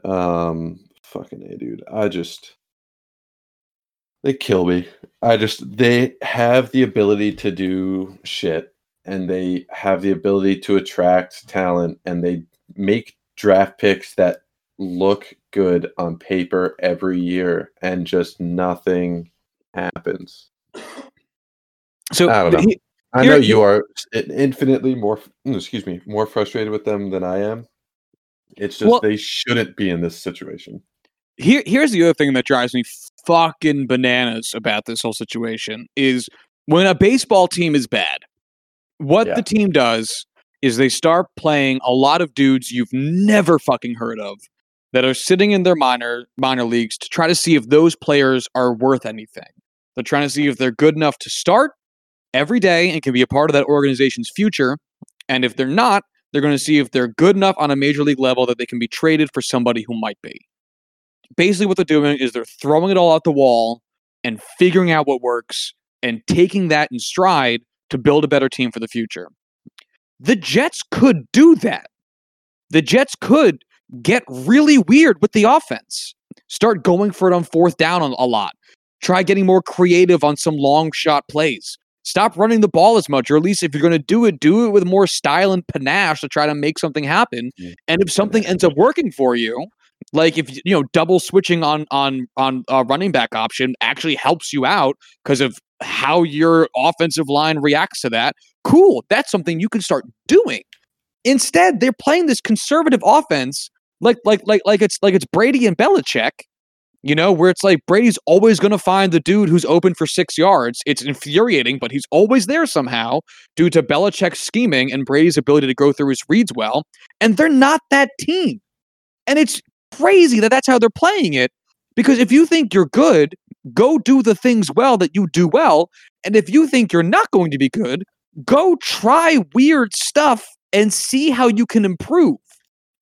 Um, fucking a dude. I just they kill me. I just they have the ability to do shit, and they have the ability to attract talent, and they make draft picks that look good on paper every year and just nothing happens. So I don't know. he- I know you are infinitely more mm, excuse me, more frustrated with them than I am. It's just Well- they shouldn't be in this situation. here here's the other thing that drives me fucking bananas about this whole situation is when a baseball team is bad what Yeah. the team does is they start playing a lot of dudes you've never fucking heard of that are sitting in their minor minor leagues to try to see if those players are worth anything they're trying to see if they're good enough to start every day and can be a part of that organization's future and if they're not they're going to see if they're good enough on a major league level that they can be traded for somebody who might be basically what they're doing is they're throwing it all out the wall and figuring out what works and taking that in stride to build a better team for the future. The Jets could do that. The Jets could get really weird with the offense. Start going for it on fourth down a lot. Try getting more creative on some long shot plays. Stop running the ball as much, or at least if you're going to do it, do it with more style and panache to try to make something happen. And if something ends up working for you, like if you know double switching on on on a running back option actually helps you out because of how your offensive line reacts to that cool that's something you can start doing instead they're playing this conservative offense like like like like it's like it's Brady and Belichick you know where it's like Brady's always going to find the dude who's open for 6 yards it's infuriating but he's always there somehow due to Belichick's scheming and Brady's ability to go through his reads well and they're not that team and it's crazy that that's how they're playing it. Because if you think you're good, go do the things well that you do well. And if you think you're not going to be good, go try weird stuff and see how you can improve.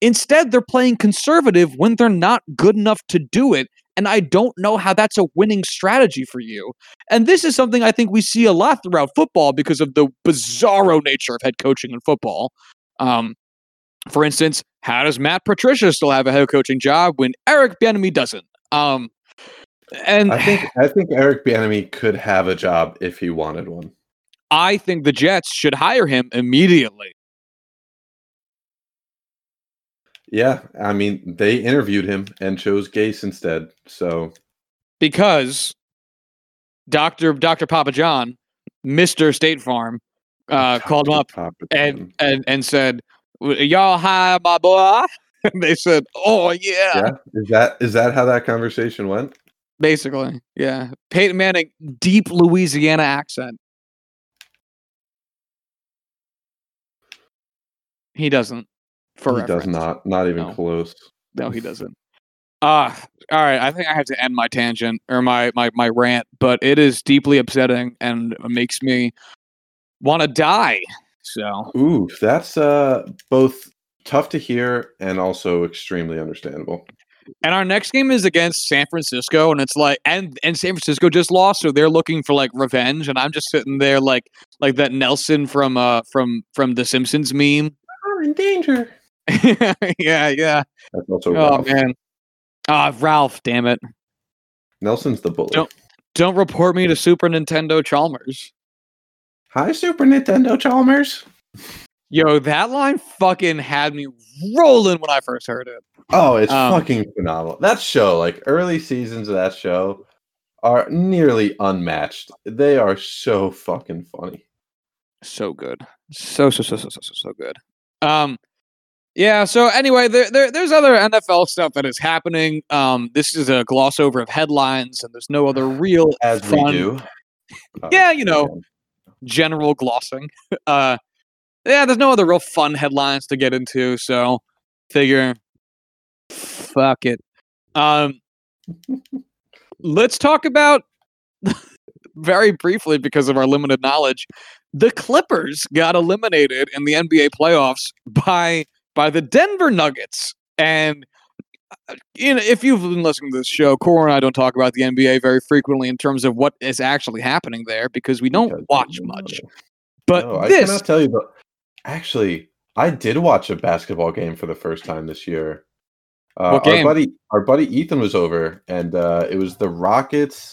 Instead, they're playing conservative when they're not good enough to do it. And I don't know how that's a winning strategy for you. And this is something I think we see a lot throughout football because of the bizarro nature of head coaching in football. Um, for instance, how does Matt Patricia still have a head coaching job when Eric Bieniemy doesn't? Um, and I think I think Eric Bieniemy could have a job if he wanted one. I think the Jets should hire him immediately. Yeah, I mean they interviewed him and chose Gase instead. So because Doctor Doctor Papa John, Mister State Farm, uh, called him up Papa and and and said, "Y'all hire my boy." And they said, "Oh yeah. yeah, is that is that how that conversation went? basically, yeah." Peyton Manning, deep Louisiana accent. He doesn't. For he does not, not even No. close. No, he doesn't. Uh all right. I think I have to end my tangent or my my my rant, but it is deeply upsetting and makes me want to die. So Ooh, that's uh both tough to hear and also extremely understandable. And our next game is against San Francisco, and it's like, and and San Francisco just lost, so they're looking for like revenge, and I'm just sitting there like like that Nelson from uh from from the Simpsons meme. We're in danger. yeah, yeah. That's also Oh Ralph. man. Ah, Ralph, damn it! Nelson's the bully. Don't- Don't report me to Super Nintendo Chalmers. Hi, Super Nintendo Chalmers. Yo, that line fucking had me rolling when I first heard it. Oh, it's Um, fucking phenomenal. That show, like early seasons of that show, are nearly unmatched. They are so fucking funny. So good. So so so so so, so good. Um yeah, so anyway, there, there there's other NFL stuff that is happening. Um this is a gloss over of headlines and there's no other real As fun, we do. Yeah, you know, general glossing. Uh yeah, there's no other real fun headlines to get into, so figure fuck it. Um let's talk about very briefly because of our limited knowledge. The Clippers got eliminated in the NBA playoffs by by the Denver Nuggets. And uh, you know, if you've been listening to this show, Cora and I don't talk about the NBA very frequently in terms of what is actually happening there because we don't watch much. But No, I this cannot tell you. But actually, I did watch a basketball game for the first time this year. Uh, What game? Our buddy, our buddy Ethan was over, and uh, it was the Rockets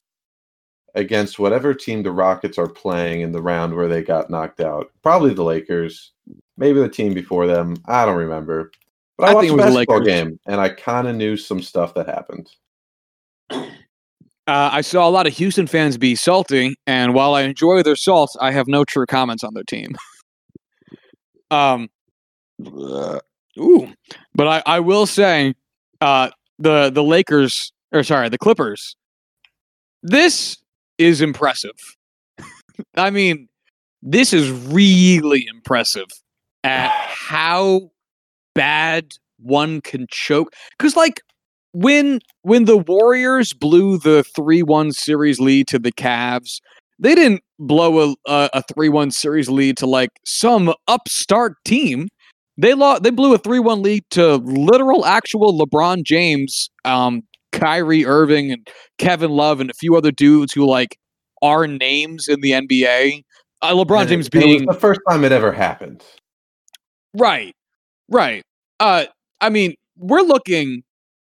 against whatever team the Rockets are playing in the round where they got knocked out. Probably the Lakers, maybe the team before them. I don't remember. But I, I watched think it was the basketball Lakers. game, and I kind of knew some stuff that happened. Uh, I saw a lot of Houston fans be salty, and while I enjoy their salt, I have no true comments on their team. um, ooh, but I, I will say, uh, the the Lakers, or sorry, the Clippers. This is impressive. I mean, this is really impressive at how bad one can choke. Because, like, when when the Warriors blew the three one series lead to the Cavs, they didn't blow a a, three one series lead to like some upstart team. They lost. They blew a three one lead to literal, actual LeBron James, um, Kyrie Irving, and Kevin Love, and a few other dudes who like are names in the NBA. Uh, LeBron And it- James it was being the first time it ever happened. Right. Right. Uh I mean, we're looking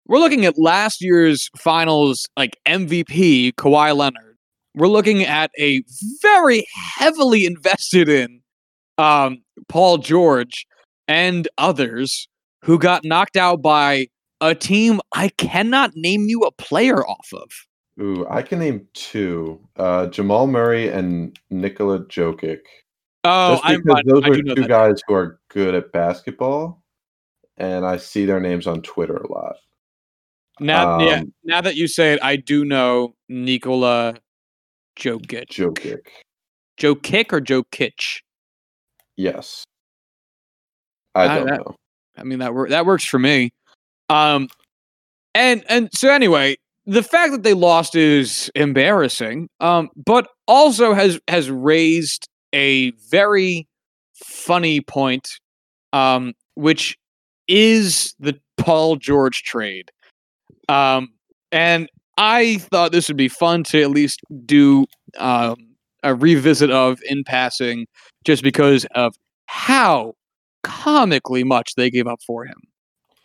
we're looking at last year's finals like MVP Kawhi Leonard. We're looking at a very heavily invested in um Paul George and others who got knocked out by a team I cannot name you a player off of. Ooh, I can name two: uh, Jamal Murray and Nikola Jokic. Oh, I'm those I are do know two that. guys who are good at basketball, and I see their names on Twitter a lot. Now, yeah, Um, now that you say it, I do know Nikola Jokic. Jokic, Joe Kick or Joe Kitch? yes. I Ah, don't that- know. I mean that wor- that works for me. Um, and and so anyway, the fact that they lost is embarrassing. Um, but also has has raised a very funny point, um, which is the Paul George trade. Um, and I thought this would be fun to at least do um, a revisit of in passing, just because of how comically much they gave up for him.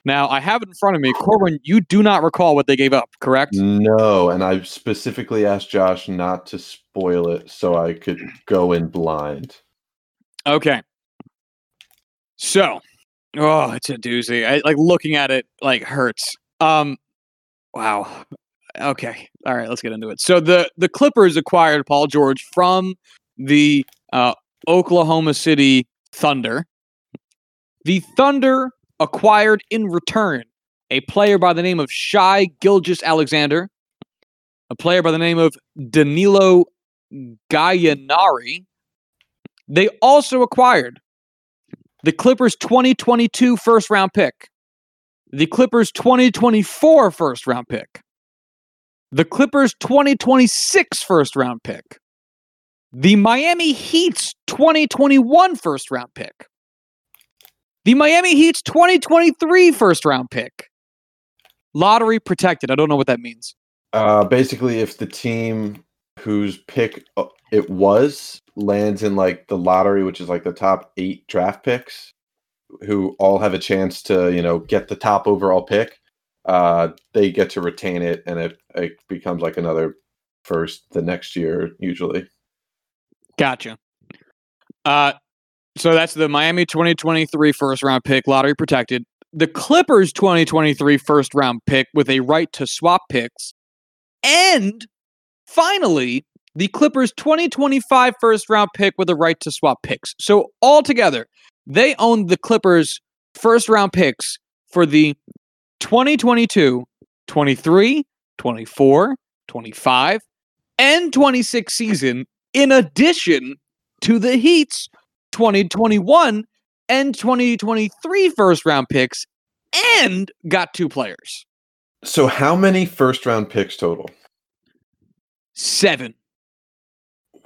Now I have it in front of me, Corbin. You do not recall what they gave up, correct? No, and I specifically asked Josh not to spoil it so I could go in blind. Okay. So, oh, it's a doozy. I, like looking at it, like hurts. Um, wow. Okay. All right. Let's get into it. So the the Clippers acquired Paul George from the uh, Oklahoma City Thunder. The Thunder acquired in return a player by the name of Shai Gilgeous-Alexander, a player by the name of Danilo Gallinari. They also acquired the Clippers 2022 first round pick, the Clippers 2024 first round pick, the Clippers 2026 first round pick, the Miami Heat's 2021 first round pick, the Miami Heat's 2023 first round pick. Lottery protected. I don't know what that means. Uh, basically, if the team whose pick uh, it was lands in like the lottery, which is like the top eight draft picks, who all have a chance to you know get the top overall pick, uh, they get to retain it, and it it becomes like another first the next year usually. Gotcha. Uh, so that's the Miami 2023 first round pick, lottery protected. The Clippers 2023 first round pick with a right to swap picks and finally the Clippers 2025 first round pick with a right to swap picks. So altogether, they own the Clippers first round picks for the 2022, 23, 24, 25, and 26 season, in addition to the Heat's 2021 and 2023 first round picks, and got two players. So, how many first round picks total? Seven.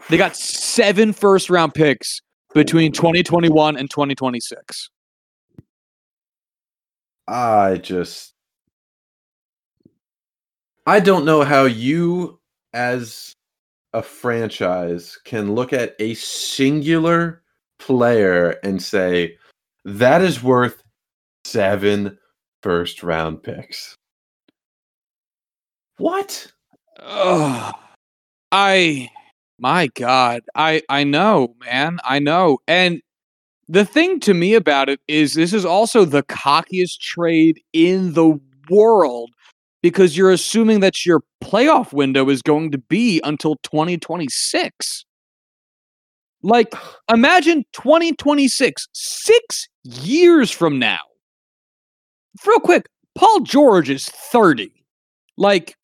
They got seven first round picks between 2021 and 2026. I just I don't know how you as a franchise can look at a singular player and say that is worth seven first round picks. What? Ugh. I my god. I I know, man. I know. And the thing to me about it is this is also the cockiest trade in the world because you're assuming that your playoff window is going to be until 2026. Like, imagine 2026, six years from now. Real quick, Paul George is 30. Like,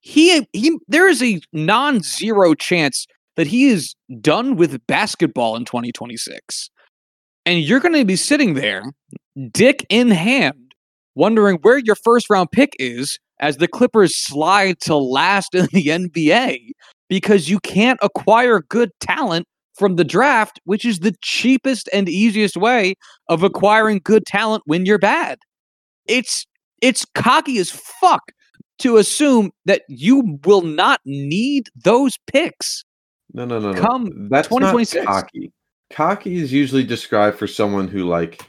he he there is a non-zero chance that he is done with basketball in 2026. And you're going to be sitting there, dick in hand, wondering where your first round pick is as the Clippers slide to last in the NBA because you can't acquire good talent from the draft, which is the cheapest and easiest way of acquiring good talent when you're bad. It's it's cocky as fuck to assume that you will not need those picks. No, no, no, no. Come That's not 2026. cocky. Cocky is usually described for someone who like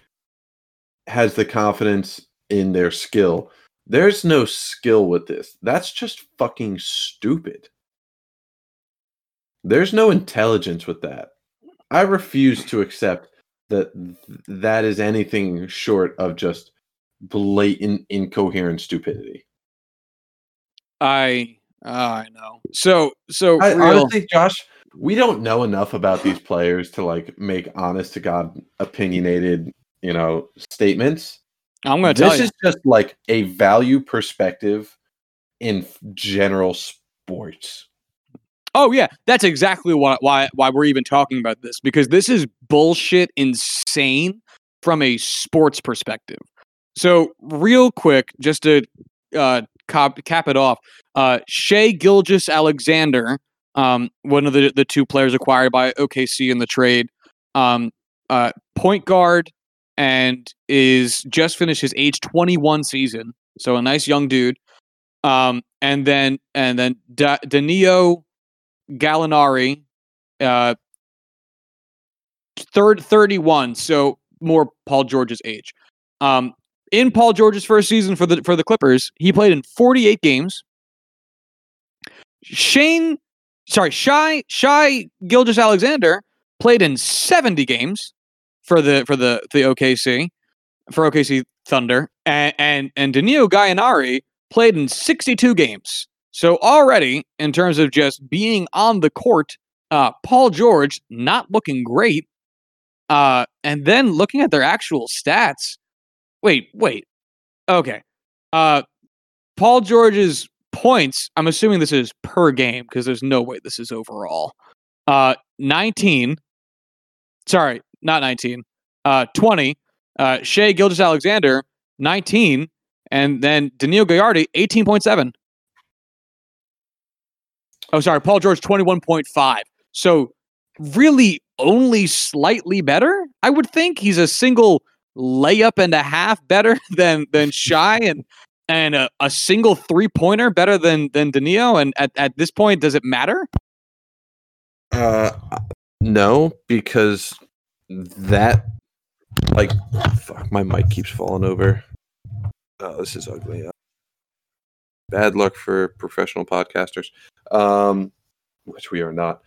has the confidence in their skill. There's no skill with this. That's just fucking stupid. There's no intelligence with that. I refuse to accept that th- that is anything short of just blatant incoherent stupidity. I ah, I know. So so I real, honestly, Josh, we don't know enough about these players to like make honest to god opinionated, you know, statements. I'm going to tell This is just like a value perspective in general sports. Oh yeah, that's exactly why why why we're even talking about this because this is bullshit insane from a sports perspective. So real quick, just to uh, cap, cap it off, uh, Shai Gilgeous-Alexander, um, one of the the two players acquired by OKC in the trade, um, uh, point guard, and is just finished his age 21 season, so a nice young dude. Um, and then and then da- Danilo Gallinari, uh, third 31, so more Paul George's age. Um, in Paul George's first season for the for the Clippers, he played in 48 games. Shane, sorry, Shy Shy Gilgeous-Alexander played in 70 games for the for the the OKC for OKC Thunder, and and, and Danilo Gallinari played in 62 games. So already, in terms of just being on the court, uh, Paul George not looking great. Uh, and then looking at their actual stats. Wait, wait. Okay. Uh, Paul George's points. I'm assuming this is per game because there's no way this is overall. Uh, 19. Sorry, not 19. Uh, 20. Uh, Shai Gilgeous-Alexander 19, and then Daniil Gallardi 18.7. Oh, sorry, Paul George 21.5. So really only slightly better. I would think he's a single layup and a half better than than Shy and and a, a single three pointer better than than Danilo. And at, at this point, does it matter? Uh, no, because that, like, fuck, my mic keeps falling over. Oh, this is ugly. Bad luck for professional podcasters, um, which we are not.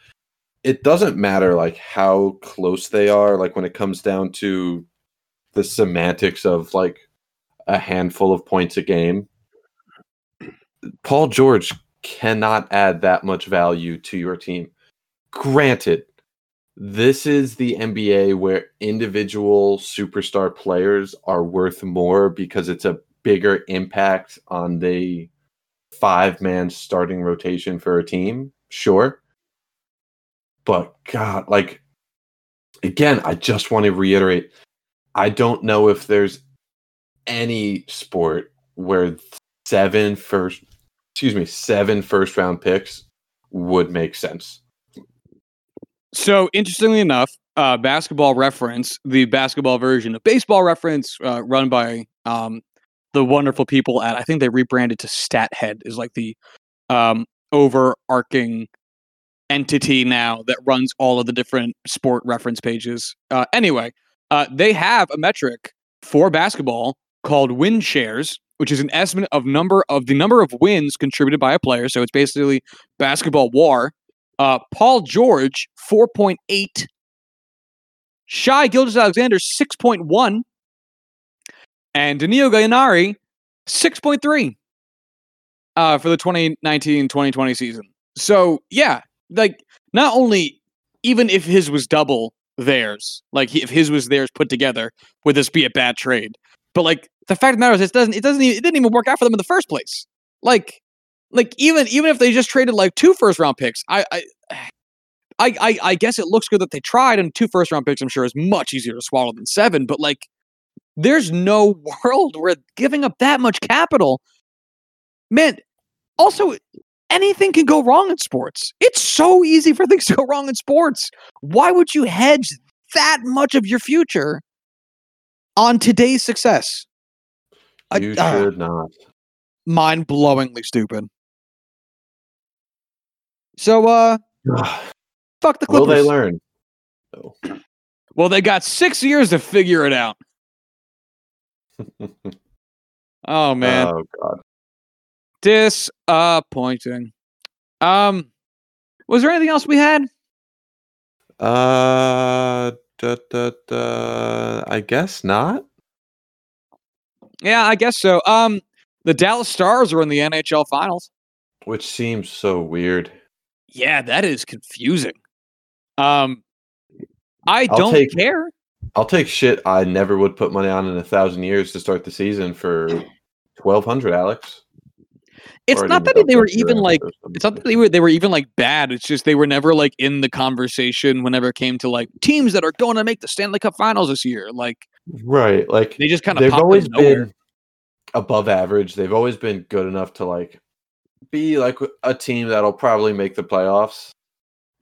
It doesn't matter like how close they are. Like when it comes down to the semantics of like a handful of points a game. Paul George cannot add that much value to your team. Granted, this is the NBA where individual superstar players are worth more because it's a bigger impact on the five man starting rotation for a team. Sure. But God, like, again, I just want to reiterate I don't know if there's any sport where seven first, excuse me, seven first round picks would make sense. So interestingly enough, uh, basketball reference, the basketball version of baseball reference, uh, run by um, the wonderful people at I think they rebranded to StatHead is like the um, overarching entity now that runs all of the different sport reference pages. Uh, anyway, uh, they have a metric for basketball called win shares, which is an estimate of number of the number of wins contributed by a player. So it's basically basketball war. Uh, Paul George, 4.8. Shy Gilgeous-Alexander, 6.1. And Danilo Gallinari, 6.3 uh, for the 2019-2020 season. So, yeah, like not only even if his was double theirs, like if his was theirs put together, would this be a bad trade? But like the fact of the matter is, it doesn't. It doesn't. Even, it didn't even work out for them in the first place. Like, like even even if they just traded like two first round picks, I, I I, I, I guess it looks good that they tried, and two first round picks, I'm sure, is much easier to swallow than seven. But like, there's no world where giving up that much capital, man. Also, anything can go wrong in sports. It's so easy for things to go wrong in sports. Why would you hedge that much of your future on today's success? You uh, should not. Mind blowingly stupid. So, uh, fuck the Clippers. Will they learn? Well, they got six years to figure it out. oh man. Oh god. Disappointing. Um, was there anything else we had? Uh, da, da, da, I guess not. Yeah, I guess so. Um, the Dallas Stars are in the NHL Finals, which seems so weird. Yeah, that is confusing. Um, I I'll don't take, care. I'll take shit I never would put money on in a thousand years to start the season for twelve hundred, Alex. It's not that they were even like it's not that they were they were even like bad. It's just they were never like in the conversation whenever it came to like teams that are going to make the Stanley Cup Finals this year. Like right, like they just kind of they've always been above average. They've always been good enough to like be like a team that'll probably make the playoffs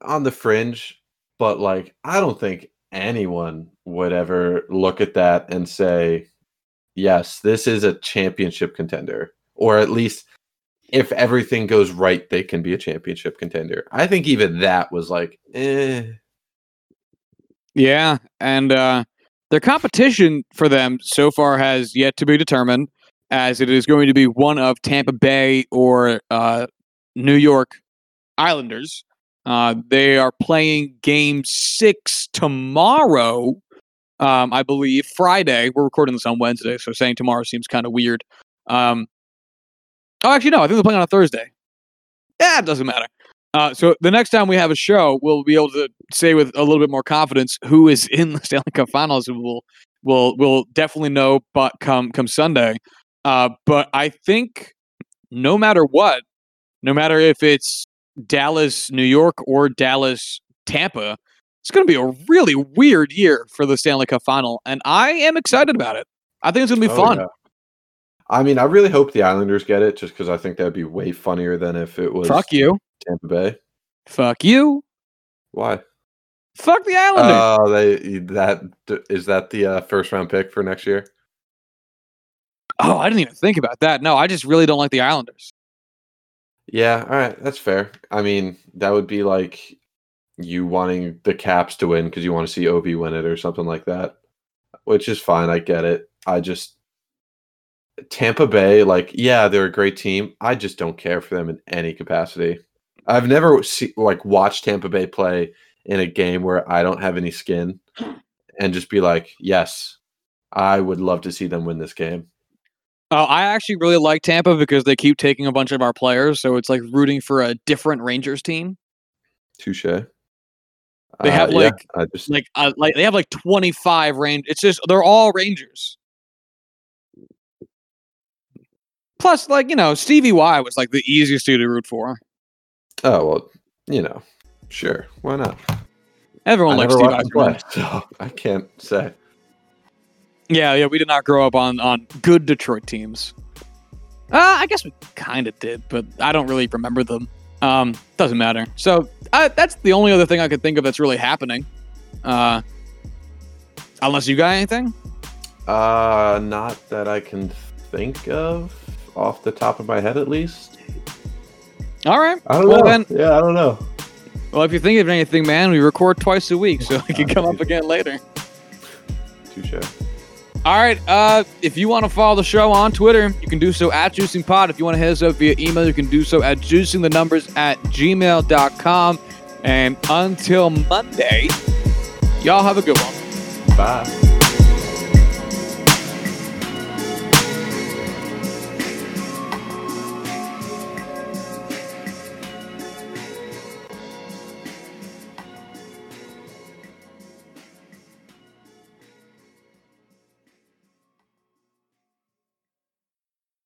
on the fringe. But like I don't think anyone would ever look at that and say, yes, this is a championship contender, or at least if everything goes right, they can be a championship contender. I think even that was like, eh. Yeah, and uh, their competition for them so far has yet to be determined, as it is going to be one of Tampa Bay or uh, New York Islanders. Uh, they are playing Game Six tomorrow. Um, I believe Friday. We're recording this on Wednesday, so saying tomorrow seems kind of weird. Um, Oh, actually, no. I think they're playing on a Thursday. Yeah, it doesn't matter. Uh, so the next time we have a show, we'll be able to say with a little bit more confidence who is in the Stanley Cup Finals. We'll we'll we'll definitely know, but come come Sunday. Uh, but I think no matter what, no matter if it's Dallas, New York, or Dallas, Tampa, it's going to be a really weird year for the Stanley Cup Final, and I am excited about it. I think it's going to be oh, fun. Yeah. I mean, I really hope the Islanders get it, just because I think that'd be way funnier than if it was fuck you, Tampa Bay. Fuck you. Why? Fuck the Islanders. Oh, they that is that the uh, first round pick for next year. Oh, I didn't even think about that. No, I just really don't like the Islanders. Yeah, all right, that's fair. I mean, that would be like you wanting the Caps to win because you want to see Ovi win it or something like that, which is fine. I get it. I just Tampa Bay, like, yeah, they're a great team. I just don't care for them in any capacity. I've never see, like watched Tampa Bay play in a game where I don't have any skin and just be like, yes, I would love to see them win this game. Oh, I actually really like Tampa because they keep taking a bunch of our players, so it's like rooting for a different Rangers team. Touche. They have, Uh, yeah, like- I just Like, uh, like they have like twenty five range. It's just they're all Rangers. Plus, like you know, Stevie Y was like the easiest dude to root for. oh well, you know, sure, why not? Everyone I likes never Steve watched him play, Yzerman. so I can't say. Yeah, yeah, we did not grow up on on good Detroit teams. Uh, I guess we kind of did, but I don't really remember them. Um, doesn't matter. So uh, that's the only other thing I could think of that's really happening. Uh, unless you got anything. Uh, not that I can think of off the top of my head, at least. All right. I don't Well, know. then- yeah, I don't know. Well, if you think of anything, man, we record twice a week, so we can come up again later. Touche. All right. Uh, if you want to follow the show on Twitter, you can do so at JuicingPod. If you want to hit us up via email, you can do so at juicingthenumbers at gmail.com. And until Monday, y'all have a good one. Bye.